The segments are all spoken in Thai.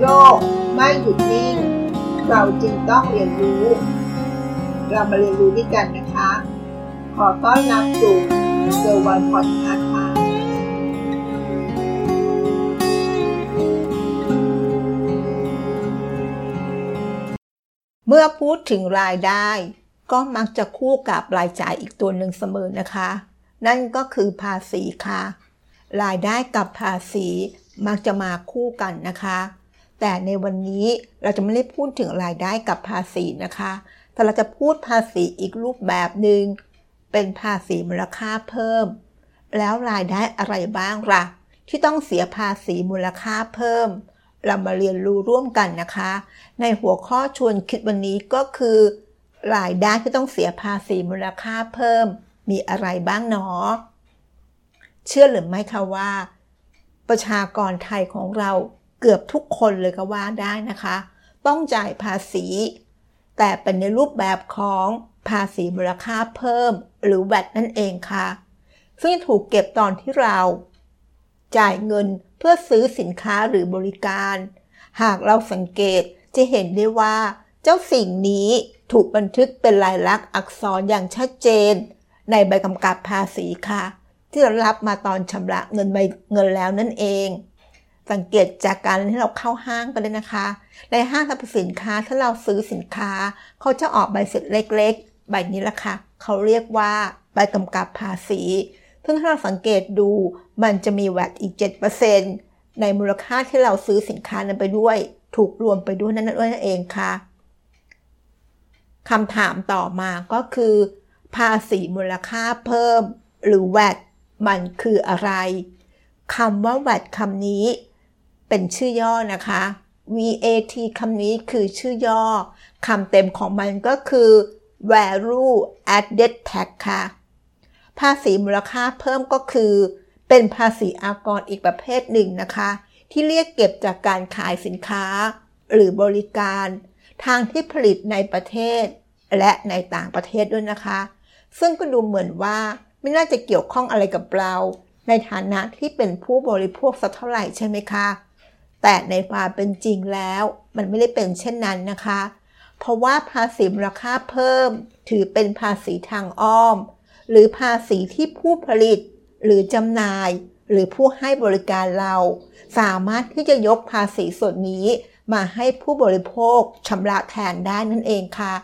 โลกไม่หยุดนิ่ง เราจึงต้องเรียนรู้ เรามาเรียนรู้ด้วยกันนะคะ ขอต้อนรับสู่เซอร์วันพอดคาส์ค่ะเมื่อพูดถึงรายได้ ก็มักจะคู่กับรายจ่ายอีกตัวหนึ่งเสมอนะคะ นั่นก็คือภาษีค่ะ รายได้กับภาษีมักจะมาคู่กันนะคะ แต่ในวันนี้เราจะไม่ได้พูดถึงรายได้กับภาษีนะคะแต่เราจะพูดภาษีอีกรูปแบบหนึ่งเป็นภาษีมูลค่าเพิ่ม แล้วรายได้อะไรบ้างละ่ะ ที่ต้องเสียภาษีมูลค่าเพิ่ม เรามาเรียนรู้ร่วมกันนะคะ ในหัวข้อชวนคิดวันนี้ก็คือ รายได้ที่ต้องเสียภาษีมูลค่าเพิ่ม มีอะไรบ้างเนาะเชื่อหรือไม่คะว่า ประชากรไทยของเรา เกือบทุกคนเลยก็ว่าได้นะคะ ต้องจ่ายภาษี แต่เป็นในรูปแบบของภาษีมูลค่าเพิ่ม หรือแวดนั่นเองค่ะ ซึ่งถูกเก็บตอนที่เรา จ่ายเงินเพื่อซื้อสินค้าหรือบริการ หากเราสังเกตจะเห็นได้ว่า เจ้าสิ่งนี้ถูกบันทึกเป็นลายลักษณ์อักษรอย่างชัดเจน ในใบกำกับภาษีค่ะ ที่เรารับมาตอนชำระเงินใบเงินแล้วนั่นเอง สังเกตจากการที่เราเข้าห้างไปเลยนะคะ ในห้างสรรพสินค้าถ้าเราซื้อสินค้า เขาจะออกใบเสร็จเล็กๆ ใบนี้ละค่ะ เขาเรียกว่าใบกำกับภาษี ซึ่งถ้าเราสังเกตดูมันจะมีแวดอีก 7%ในมูลค่าที่เราซื้อสินค้านั้นไปด้วย ถูกรวมไปด้วยนั่นเองค่ะคำถามต่อมาก็คือ ภาษีมูลค่าเพิ่ม หรือแวดมันคืออะไรคำว่า VAT คำนี้ เป็นชื่อย่อนะคะ VAT คำนี้คือชื่อย่อคำเต็มของมันก็คือ Value Added Tax ค่ะ ภาษีมูลค่าเพิ่มก็คือ เป็นภาษีอากรอีกประเภทหนึ่งนะคะ ที่เรียกเก็บจากการขายสินค้า หรือบริการ ทางที่ผลิตในประเทศ และในต่างประเทศด้วยนะคะ ซึ่งก็ดูเหมือนว่าไม่น่าจะเกี่ยวข้องอะไรกับเรา ในฐานะที่เป็นผู้บริโภคสักเท่าไหร่ใช่ไหมคะ แต่ในความเป็นจริงแล้ว มันไม่ได้เป็นเช่นนั้นนะคะ เพราะว่าภาษีมูลค่าเพิ่ม ถือเป็นภาษีทางอ้อม หรือภาษีที่ผู้ผลิต หรือจำหน่าย หรือผู้ให้บริการเรา สามารถที่จะยกภาษีส่วนนี้มาให้ผู้บริโภคชำระแทนได้นั่นเองค่ะ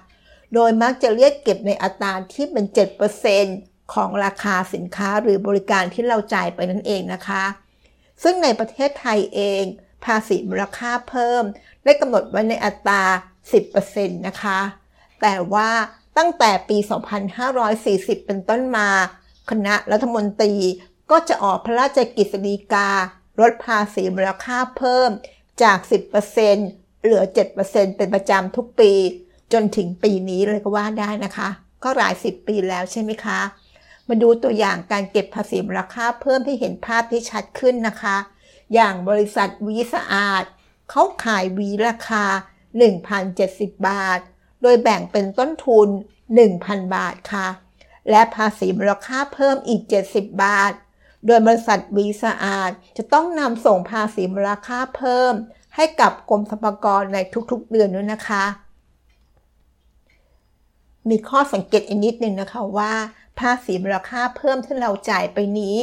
โดยมักจะเรียกเก็บในอัตราที่เป็น 7%ของราคาสินค้าหรือบริการที่เราจ่ายไปนั่นเองนะคะ ซึ่งในประเทศไทยเอง ภาษีมูลค่าเพิ่ม ได้กำหนดไว้ในอัตรา 10%นะคะ แต่ว่าตั้งแต่ปี 2540 เป็นต้นมา คณะรัฐมนตรีก็จะออกพระราชกฤษฎีกา ลดภาษีมูลค่าเพิ่มจาก 10%เหลือ 7%เป็นประจำทุกปี จนถึงปีนี้เลยก็ว่าได้นะคะ ก็หลายสิบปีแล้วใช่ไหมคะ มาดูตัวอย่างการเก็บภาษีมูลค่าเพิ่มให้เห็นภาพที่ชัดขึ้นนะคะ อย่างบริษัทวีสะอาด เขาขายวีราคา 1,070 บาท โดยแบ่งเป็นต้นทุน 1,000 บาทค่ะ และภาษีมูลค่าเพิ่มอีก 70 บาท โดยบริษัทวีสะอาด จะต้องนำส่งภาษีมูลค่าเพิ่ม ให้กับกรมสรรพากรในทุกๆ เดือนด้วยนะคะ มีข้อสังเกตอีกนิดนึงนะคะว่า ภาษีมูลค่าเพิ่มที่เราจ่ายไปนี้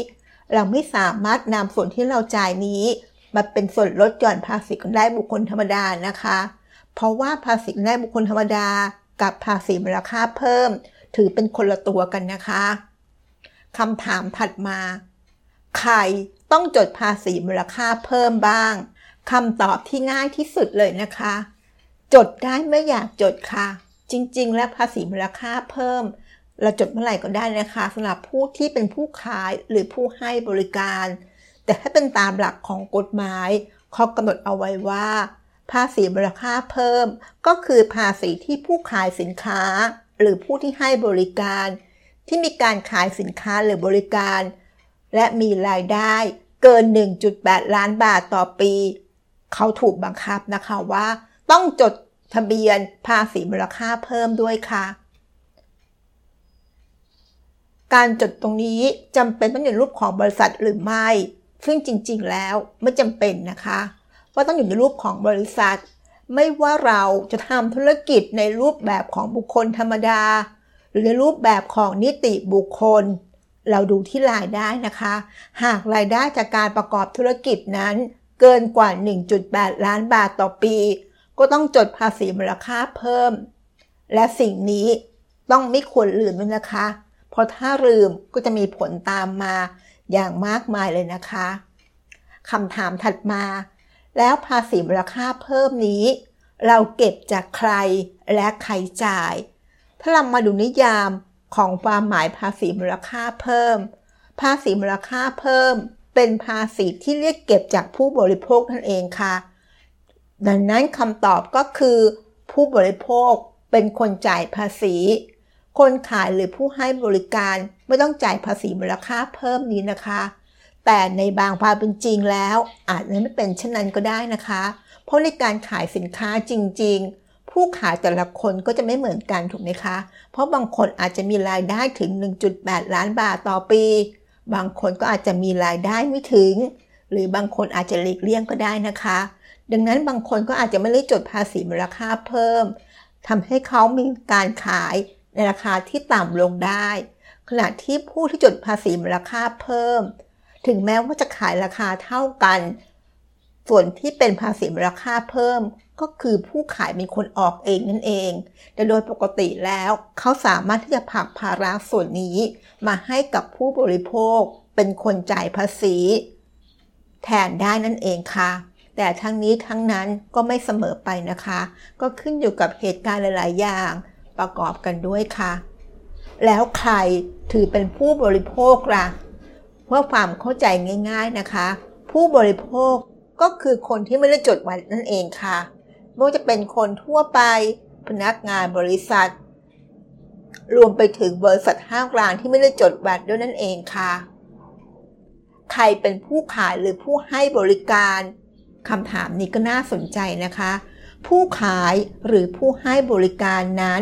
เราไม่สามารถนำส่วนที่เราจ่ายนี้ มาเป็นส่วนลดหย่อนภาษีได้บุคคลธรรมดานะคะ เพราะว่าภาษีได้บุคคลธรรมดา กับภาษีมูลค่าเพิ่ม ถือเป็นคนละตัวกันนะคะคำถามถัดมา ใครต้องจดภาษีมูลค่าเพิ่มบ้างคำตอบที่ง่ายที่สุดเลยนะคะ จดได้ไม่อยากจดค่ะ จริง ๆ และภาษีมูลค่าเพิ่ม เราจดเมื่อไหร่ก็ได้นะคะสำหรับผู้ที่เป็นผู้ขายหรือผู้ให้บริการ แต่ถ้าเป็นตามหลักของกฎหมายเขากำหนดเอาไว้ว่า ภาษีมูลค่าเพิ่ม ก็คือภาษีที่ผู้ขายสินค้า หรือผู้ที่ให้บริการ ที่มีการขายสินค้าหรือบริการ และมีรายได้เกิน 1.8 ล้านบาทต่อปี เขาถูกบังคับนะคะว่า ต้องจดทะเบียนภาษีมูลค่าเพิ่มด้วยค่ะ การจดตรงนี้จำเป็นต้องอยู่รูปของบริษัทหรือไม่ ซึ่งจริง ๆ แล้วไม่จำเป็นนะคะว่าต้องอยู่ในรูปของบริษัท ไม่ว่าเราจะทำธุรกิจในรูปแบบของบุคคลธรรมดา หรือในรูปแบบของนิติบุคคล เราดูที่รายได้นะคะ หากรายได้จากการประกอบธุรกิจนั้น เกินกว่า 1.8 ล้านบาทต่อปี ก็ต้องจดภาษีมูลค่าเพิ่ม และสิ่งนี้ต้องไม่ควรลืมด้วยนะคะ เพราะถ้าลืมก็จะมีผลตามมาอย่างมากมายเลยนะคะคำถามถัดมา แล้วภาษีมูลค่าเพิ่มนี้ เราเก็บจากใครและใครจ่าย ถ้าเรามาดูนิยามของความหมายภาษีมูลค่าเพิ่ม ภาษีมูลค่าเพิ่ม เป็นภาษีที่เรียกเก็บจากผู้บริโภคนั่นเองค่ะ ดังนั้นคำตอบก็คือ ผู้บริโภคเป็นคนจ่ายภาษี คนขายหรือผู้ให้บริการไม่ต้องจ่ายภาษีมูลค่าเพิ่มนี้นะคะ แต่ในบางความเป็นจริงแล้ว อาจจะไม่เป็นเช่นนั้นก็ได้นะคะ เพราะในการขายสินค้าจริง ๆ ผู้ขายแต่ละคนก็จะไม่เหมือนกันถูกไหมคะ เพราะบางคนอาจจะมีรายได้ถึง 1.8 ล้านบาทต่อปี บางคนก็อาจจะมีรายได้ไม่ถึง หรือบางคนอาจจะหลีกเลี่ยงก็ได้นะคะ ดังนั้นบางคนก็อาจจะไม่ได้จดภาษีมูลค่าเพิ่มทำให้เขามีการขาย ในราคาที่ต่ำลงได้ ขณะที่ผู้ที่จดภาษีมูลค่าเพิ่ม ถึงแม้ว่าจะขายราคาเท่ากัน ส่วนที่เป็นภาษีมูลค่าเพิ่ม ก็คือผู้ขายเป็นคนออกเองนั่นเอง แต่โดยปกติแล้วเขาสามารถที่จะผักภาระส่วนนี้ มาให้กับผู้บริโภคเป็นคนจ่ายภาษี แทนได้นั่นเองค่ะแต่ทั้งนี้ทั้งนั้นก็ไม่เสมอไปนะคะ ก็ขึ้นอยู่กับเหตุการณ์หลาย ๆ อย่าง ประกอบกันด้วยค่ะ แล้วใครถือเป็นผู้บริโภคล่ะ เพื่อความเข้าใจง่าย ๆนะคะ ผู้บริโภคก็คือคนที่ไม่ได้จดไว้นั่นเองค่ะไม่ว่าจะเป็นคนทั่วไปพนักงานบริษัท รวมไปถึงบริษัทห้างร้านที่ไม่ได้จดบัตรด้วยนั่นเองค่ะ ใครเป็นผู้ขายหรือผู้ให้บริการคำถามนี้ก็น่าสนใจนะคะ ผู้ขายหรือผู้ให้บริการนั้น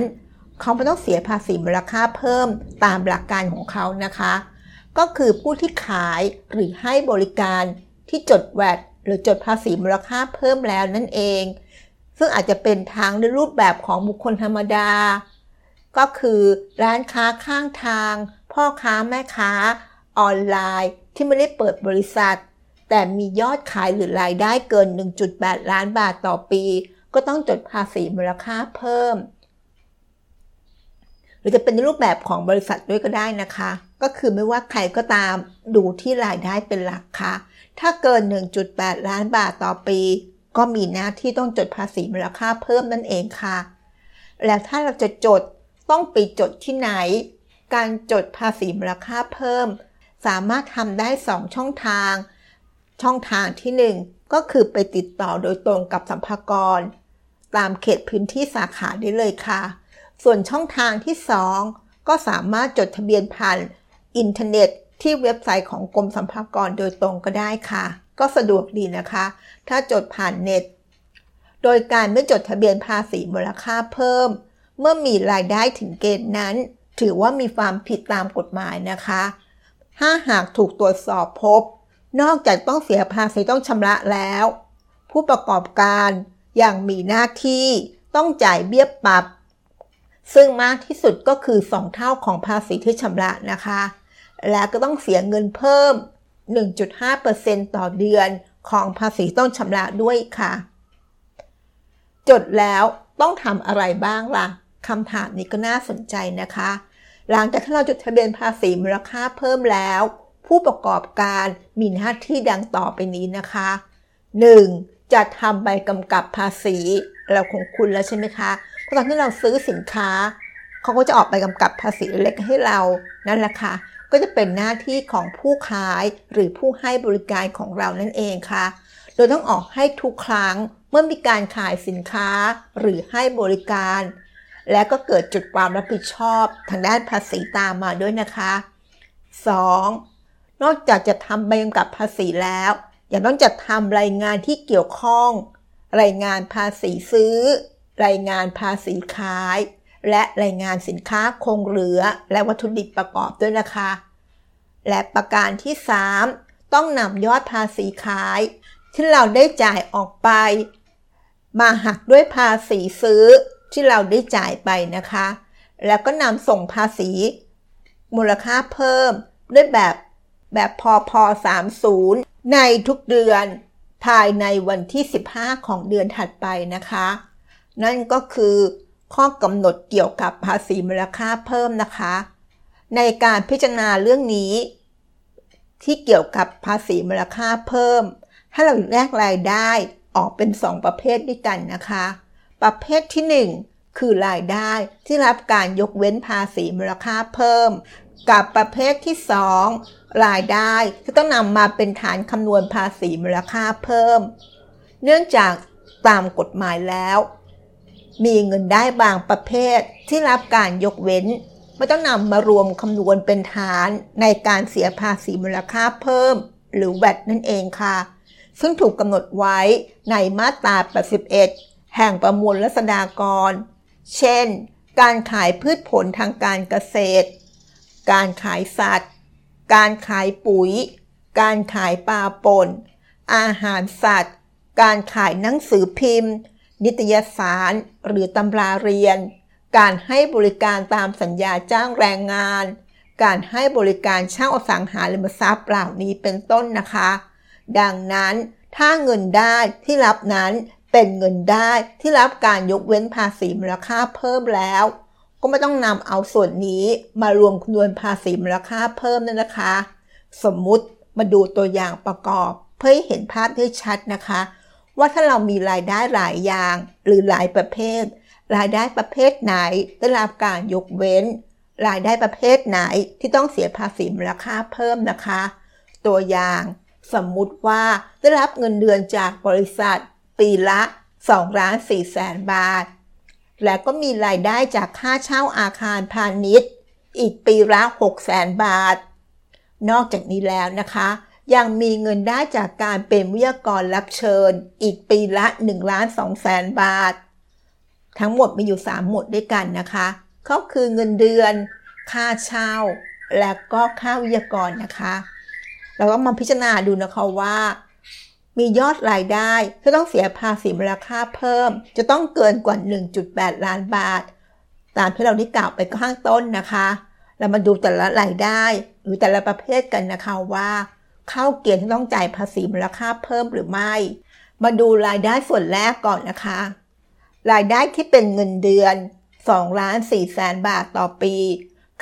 เขาไม่ต้องเสียภาษีมูลค่าเพิ่มตามหลักการของเขานะคะ ก็คือผู้ที่ขายหรือให้บริการที่จดแวดหรือจดภาษีมูลค่าเพิ่มแล้วนั่นเอง ซึ่งอาจจะเป็นทางในรูปแบบของบุคคลธรรมดา ก็คือร้านค้าข้างทาง พ่อค้าแม่ค้า ออนไลน์ที่ไม่ได้เปิดบริษัท แต่มียอดขายหรือรายได้เกิน 1.8 ล้านบาทต่อปี ก็ต้องจดภาษีมูลค่าเพิ่ม หรือจะเป็นรูปแบบของบริษัทด้วยก็ได้นะคะ ก็คือไม่ว่าใครก็ตามดูที่รายได้เป็นหลักค่ะ ถ้าเกิน 1.8 ล้านบาทต่อปี ก็มีหน้าที่ต้องจดภาษีมูลค่าเพิ่มนั่นเองค่ะ แล้วถ้าเราจะจดต้องไปจดที่ไหน การจดภาษีมูลค่าเพิ่ม สามารถทำได้ 2 ช่องทาง ช่องทางที่ 1 ก็คือไปติดต่อโดยตรงกับสัมภากร ตามเขตพื้นที่สาขาได้เลยค่ะ ส่วนช่องทางที่ 2 ก็สามารถจดทะเบียนผ่านอินเทอร์เน็ต ที่เว็บไซต์ของกรมสรรพากรโดยตรงก็ได้ค่ะ ก็สะดวกดีนะคะ ถ้าจดผ่านเน็ต โดยการไม่จดทะเบียนภาษีมูลค่าเพิ่ม เมื่อมีรายได้ถึงเกณฑ์นั้น ถือว่ามีความผิดตามกฎหมายนะคะ ถ้าหากถูกตรวจสอบพบ นอกจากต้องเสียภาษีต้องชำระแล้ว ผู้ประกอบการ อยังมีหน้าที่ต้องจ่ายเบี้ยปรับ ซึ่งมากที่สุดก็คือ 2 เท่าของภาษีที่ชำระนะคะ และก็ต้องเสียเงินเพิ่ม 1.5%ต่อเดือนของภาษีต้องชำระด้วยค่ะ จดแล้วต้องทำอะไรบ้างล่ะคำถามนี้ก็น่าสนใจนะคะ หลังจากที่เราจดทะเบียนภาษีมูลค่าเพิ่มแล้ว ผู้ประกอบการมีหน้าที่ดังต่อไปนี้นะคะ 1. จะทำใบกำกับภาษีเราคงคุณแล้วใช่ไหมคะตอนที่เราซื้อสินค้าเขาก็จะออกไปกำกับภาษีเล็กให้เรานั่นแหละค่ะก็จะเป็นหน้าที่ของผู้ขายหรือผู้ให้บริการของเรานั่นเองค่ะ โดยต้องออกให้ทุกครั้งเมื่อมีการขายสินค้าหรือให้บริการ และก็เกิดจุดความรับผิดชอบทางด้านภาษีตามมาด้วยนะคะ 2. นอกจากจะทำใบกำกับภาษีแล้ว อยังต้องจัดทำรายงานที่เกี่ยวข้อง รายงานภาษีซื้อ รายงานภาษีขาย และรายงานสินค้าคงเหลือ และวัตถุดิบประกอบด้วยนะคะ และประการที่ 3 ต้องนำยอดภาษีขาย ที่เราได้จ่ายออกไป มาหักด้วยภาษีซื้อที่เราได้จ่ายไปนะคะ แล้วก็นำส่งภาษี มูลค่าเพิ่มด้วยแบบ แบบพอพอ30 ในทุกเดือนภายในวันที่ 15 ของเดือนถัดไปนะคะ นั่นก็คือข้อกำหนดเกี่ยวกับภาษีมูลค่าเพิ่มนะคะ ในการพิจารณาเรื่องนี้ ที่เกี่ยวกับภาษีมูลค่าเพิ่มให้เราแยกรายได้ออกเป็น 2 ประเภทด้วยกันนะคะ ประเภทที่ 1 คือรายได้ที่รับการยกเว้นภาษีมูลค่าเพิ่ม กับประเภทที่ 2 รายได้ที่ต้องนำมาเป็นฐานคำนวณภาษีมูลค่าเพิ่ม เนื่องจากตามกฎหมายแล้ว มีเงินได้บางประเภทที่รับการยกเว้น ไม่ต้องนำมารวมคำนวณเป็นฐานในการเสียภาษีมูลค่าเพิ่ม หรือแวดนั่นเองค่ะ ซึ่งถูกกำหนดไว้ในมาตรา 81 แห่งประมวลรัษฎากร เช่น การขายพืชผลทางการเกษตร การขายสัตว์ การขายปุ๋ย การขายปลาป่น อาหารสัตว์ การขายหนังสือพิมพ์ นิตยสารหรือตำราเรียน การให้บริการตามสัญญาจ้างแรงงาน การให้บริการเช่าอสังหาริมทรัพย์เหล่านี้เป็นต้นนะคะ ดังนั้นถ้าเงินได้ที่รับนั้นเป็นเงินได้ที่รับการยกเว้นภาษีมูลค่าเพิ่มแล้ว ก็ไม่ต้องนำเอาส่วนนี้มารวมคำนวณภาษีมูลค่าเพิ่มนั่นนะคะ สมมุติมาดูตัวอย่างประกอบ เพื่อให้เห็นภาพได้ชัดนะคะ ว่าถ้าเรามีรายได้หลายอย่างหรือหลายประเภท รายได้ประเภทไหนได้รับการยกเว้น รายได้ประเภทไหนที่ต้องเสียภาษีมูลค่าเพิ่มนะคะ ตัวอย่างสมมุติว่าได้รับเงินเดือนจากบริษัท ปีละ2ล้าน4แสนบาท และก็มีรายได้จากค่าเช่าอาคารพาณิชย์ อีกปีละ6แสนบาท นอกจากนี้แล้วนะคะ ยังมีเงินได้จากการเป็นวิทยากรรับเชิญ อีกปีละ1ล้าน2แสนบาท ทั้งหมดมีอยู่ 3 หมวดด้วยกันนะคะ ก็คือเงินเดือน ค่าเช่า และก็ค่าวิทยากรนะคะ เราก็มาพิจารณาดูนะคะว่า มียอดรายได้ที่ต้องเสียภาษีมูลค่าเพิ่ม จะต้องเกินกว่า 1.8 ล้านบาท ตามที่เราได้กล่าวไปข้างต้นนะคะ เรามาดูแต่ละรายได้ หรือแต่ละประเภทกันนะคะว่า เข้าเกณฑ์ที่ต้องจ่ายภาษีมูลค่าเพิ่มหรือไม่ มาดูรายได้ส่วนแรกก่อนนะคะ รายได้ที่เป็นเงินเดือน2ล้าน4แสนบาทต่อปี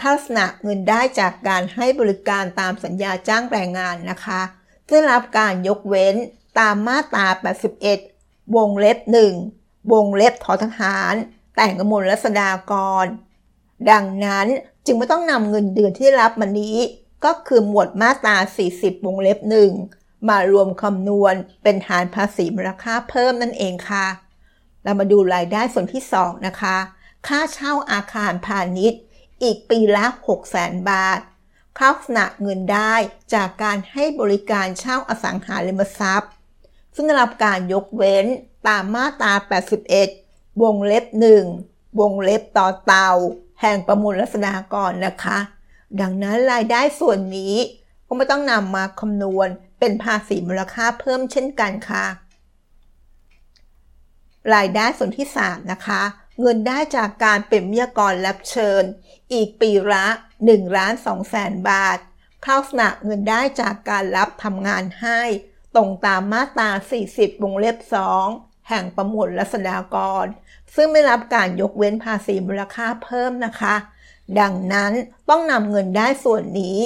ค่าสนะเงินได้จากการให้บริการตามสัญญาจ้างแรงงานนะคะ ได้รับการยกเว้น ตามมาตรา 81 วงเล็บ1วงเล็บทอทหาร แต่งกมลรัศดากร ดังนั้นจึงไม่ต้องนำเงินเดือนที่รับมานี้ ก็คือหมวดมาตรา 40 วงเล็บ1มารวมคำนวณเป็นฐานภาษีมูลค่าเพิ่มนั่นเองค่ะ เรามาดูรายได้ส่วนที่ 2 นะคะ ค่าเช่าอาคารพาณิชย์ อีกปีละ6แสนบาทเข้าสนะเงินได้จากการให้บริการเช่าอสังหาริมทรัพย์ ซึ่งได้รับการยกเว้นตามมาตรา 81 วงเล็บ 1 วงเล็บต่อเตา แห่งประมูลรัษฎากรนะคะ ดังนั้นรายได้ส่วนนี้ก็ไม่ต้องนำมาคำนวณเป็นภาษีมูลค่าเพิ่มเช่นกันค่ะ รายได้ส่วนที่ 3 นะคะ เงินได้จากการเป็นวิทยากรรับเชิญ อีกปีละ1ล้าน2แสนบาท เข้าสนัเงินได้จากการรับทำงานให้ ตรงตามมาตรา 40 วงเล็บ 2 แห่งประมวลรัษฎากร ซึ่งไม่รับการยกเว้นภาษีมูลค่าเพิ่มนะคะ ดังนั้นต้องนำเงินได้ส่วนนี้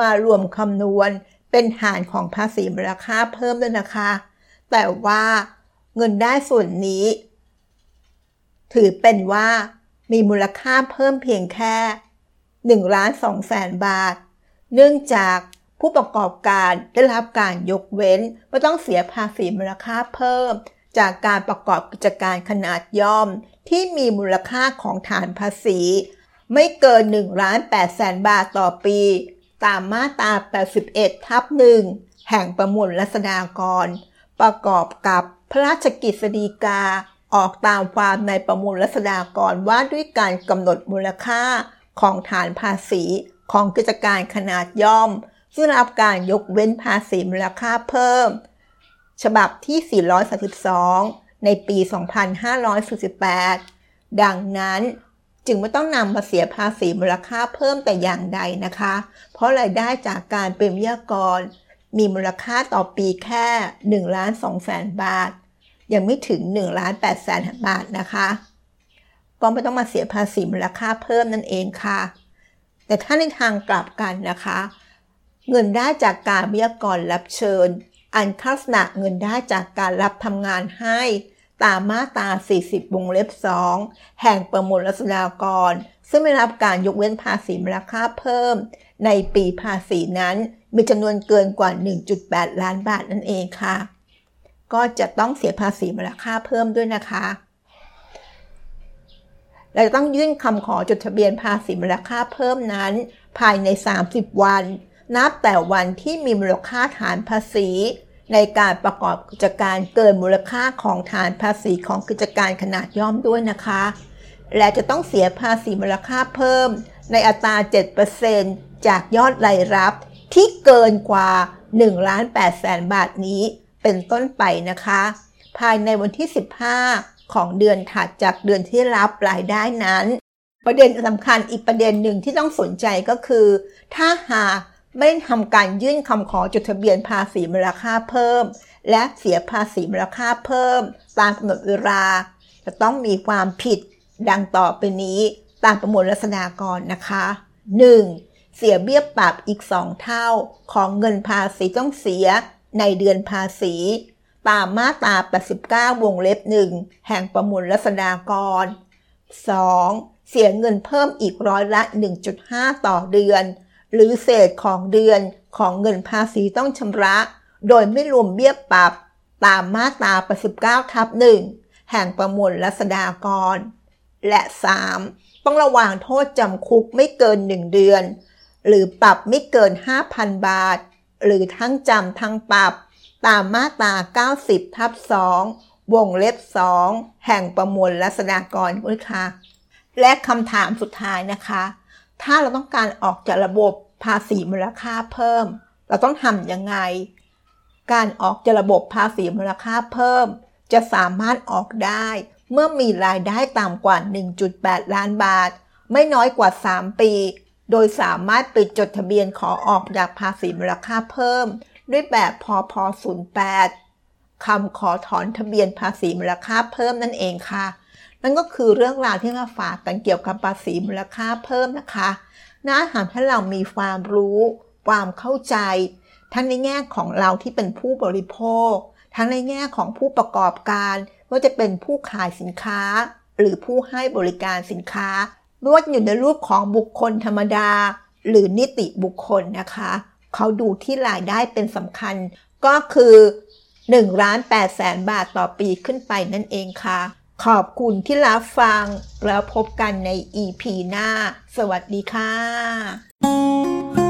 มารวมคำนวณเป็นฐานของภาษีมูลค่าเพิ่มด้วยนะคะ แต่ว่าเงินได้ส่วนนี้ ถือเป็นว่ามีมูลค่าเพิ่มเพียงแค่1ล้าน2แสนบาท เนื่องจาก ผู้ประกอบการได้รับการยกเว้นไม่ต้องเสียภาษีมูลค่าเพิ่ม จากการประกอบกิจการขนาดย่อม ที่มีมูลค่าของฐานภาษี ไม่เกิน1ล้าน8แสนบาทต่อปี ตามมาตรา 81 ทับ1แห่งประมวลรัษฎากร ประกอบกับพระราชกิจสฎีกาออกตามความในประมูลรัษฎากรว่าด้วยการกำหนดมูลค่าของฐานภาษีของกิจการขนาดย่อม ซึ่งรับการยกเว้นภาษีมูลค่าเพิ่ม ฉบับที่ 432 ในปี 2548 ดังนั้นจึงไม่ต้องนำมาเสียภาษีมูลค่าเพิ่มแต่อย่างใดนะคะ เพราะรายได้จากการเป็นวิทยากร มีมูลค่าต่อปีแค่1ล้าน2แสนบาท ยังไม่ถึง1ล้าน8แสนบาทนะคะ ก็ไม่ต้องมาเสียภาษีมูลค่าเพิ่มนั่นเองค่ะ แต่ถ้าในทางกลับกันนะคะ เงินได้จากการวิทยากรรับเชิญ อันลักษณะเงินได้จากการรับทำงานให้ ตามมาตรา 40 วงเล็บ 2 แห่งประมวลรัษฎากร ซึ่งไม่รับการยกเว้นภาษีมูลค่าเพิ่ม ในปีภาษีนั้นมีจำนวนเกินกว่า 1.8 ล้านบาทนั่นเองค่ะ ก็จะต้องเสียภาษีมูลค่าเพิ่มด้วยนะคะเราจะต้องยื่นคำขอจดทะเบียนภาษีมูลค่าเพิ่มนั้น ภายใน 30 วัน นับแต่วันที่มีมูลค่าฐานภาษี ในการประกอบกิจการเกินมูลค่าของฐานภาษีของกิจการขนาดย่อมด้วยนะคะ และจะต้องเสียภาษีมูลค่าเพิ่ม ในอัตรา 7%จากยอดรายรับ ที่เกินกว่า1ล้าน8แสนบาทนี้เป็นต้นไปนะคะ ภายในวันที่ 15 ของเดือนถัดจากเดือนที่รับรายได้นั้น ประเด็นสำคัญอีกประเด็นหนึ่งที่ต้องสนใจก็คือ ถ้าหาก ไม่ได้ทำการยื่นคำขอจดทะเบียนภาษีมูลค่าเพิ่ม และเสียภาษีมูลค่าเพิ่ม ตามกำหนดเวลา จะต้องมีความผิดดังต่อไปนี้ตามประมวลรัษฎากรนะคะ 1. เสียเบี้ยปรับอีก 2 เท่าของเงินภาษีต้องเสียในเดือนภาษี ตามมาตรา 89 วงเล็บ 1 แห่งประมวลรัษฎากร 2. เสียเงินเพิ่มอีกร้อยละ 1.5 ต่อเดือน หรือเศษของเดือนของเงินภาษีต้องชำระ โดยไม่รวมเบี้ยปรับ ตามมาตรา89ทับ1แห่งประมวลรัษฎากร และ 3. ต้องระวางโทษจำคุกไม่เกิน 1 เดือน หรือปรับไม่เกิน 5,000 บาท หรือทั้งจำทั้งปรับ ตามมาตรา 90ทับ2วงเล็บ 2 แห่งประมวลรัษฎากรด้วยค่ะ และคำถามสุดท้ายนะคะ ถ้าเราต้องการออกจากระบบภาษีมูลค่าเพิ่ม เราต้องทำยังไง การออกจากระบบภาษีมูลค่าเพิ่ม จะสามารถออกได้ เมื่อมีรายได้ต่ำกว่า 1.8 ล้านบาท ไม่น้อยกว่า 3 ปี โดยสามารถปิดจดทะเบียนขอออกจากภาษีมูลค่าเพิ่ม ด้วยแบบพพ08คำขอถอนทะเบียนภาษีมูลค่าเพิ่มนั่นเองค่ะ นั่นก็คือเรื่องราวที่มาฝากกันเกี่ยวกับภาษีมูลค่าเพิ่มนะคะน่าถามให้เรามีความรู้ ความเข้าใจ ทั้งในแง่ของเราที่เป็นผู้บริโภค ทั้งในแง่ของผู้ประกอบการว่าจะเป็นผู้ขายสินค้า หรือผู้ให้บริการสินค้าไม่ว่าอยู่ในรูปของบุคคลธรรมดา หรือนิติบุคคลนะคะ เขาดูที่รายได้เป็นสำคัญ ก็คือ1ล้าน8แสนบาทต่อปีขึ้นไปนั่นเองค่ะ ขอบคุณที่รับฟัง แล้วพบกันใน EP หน้า สวัสดีค่ะ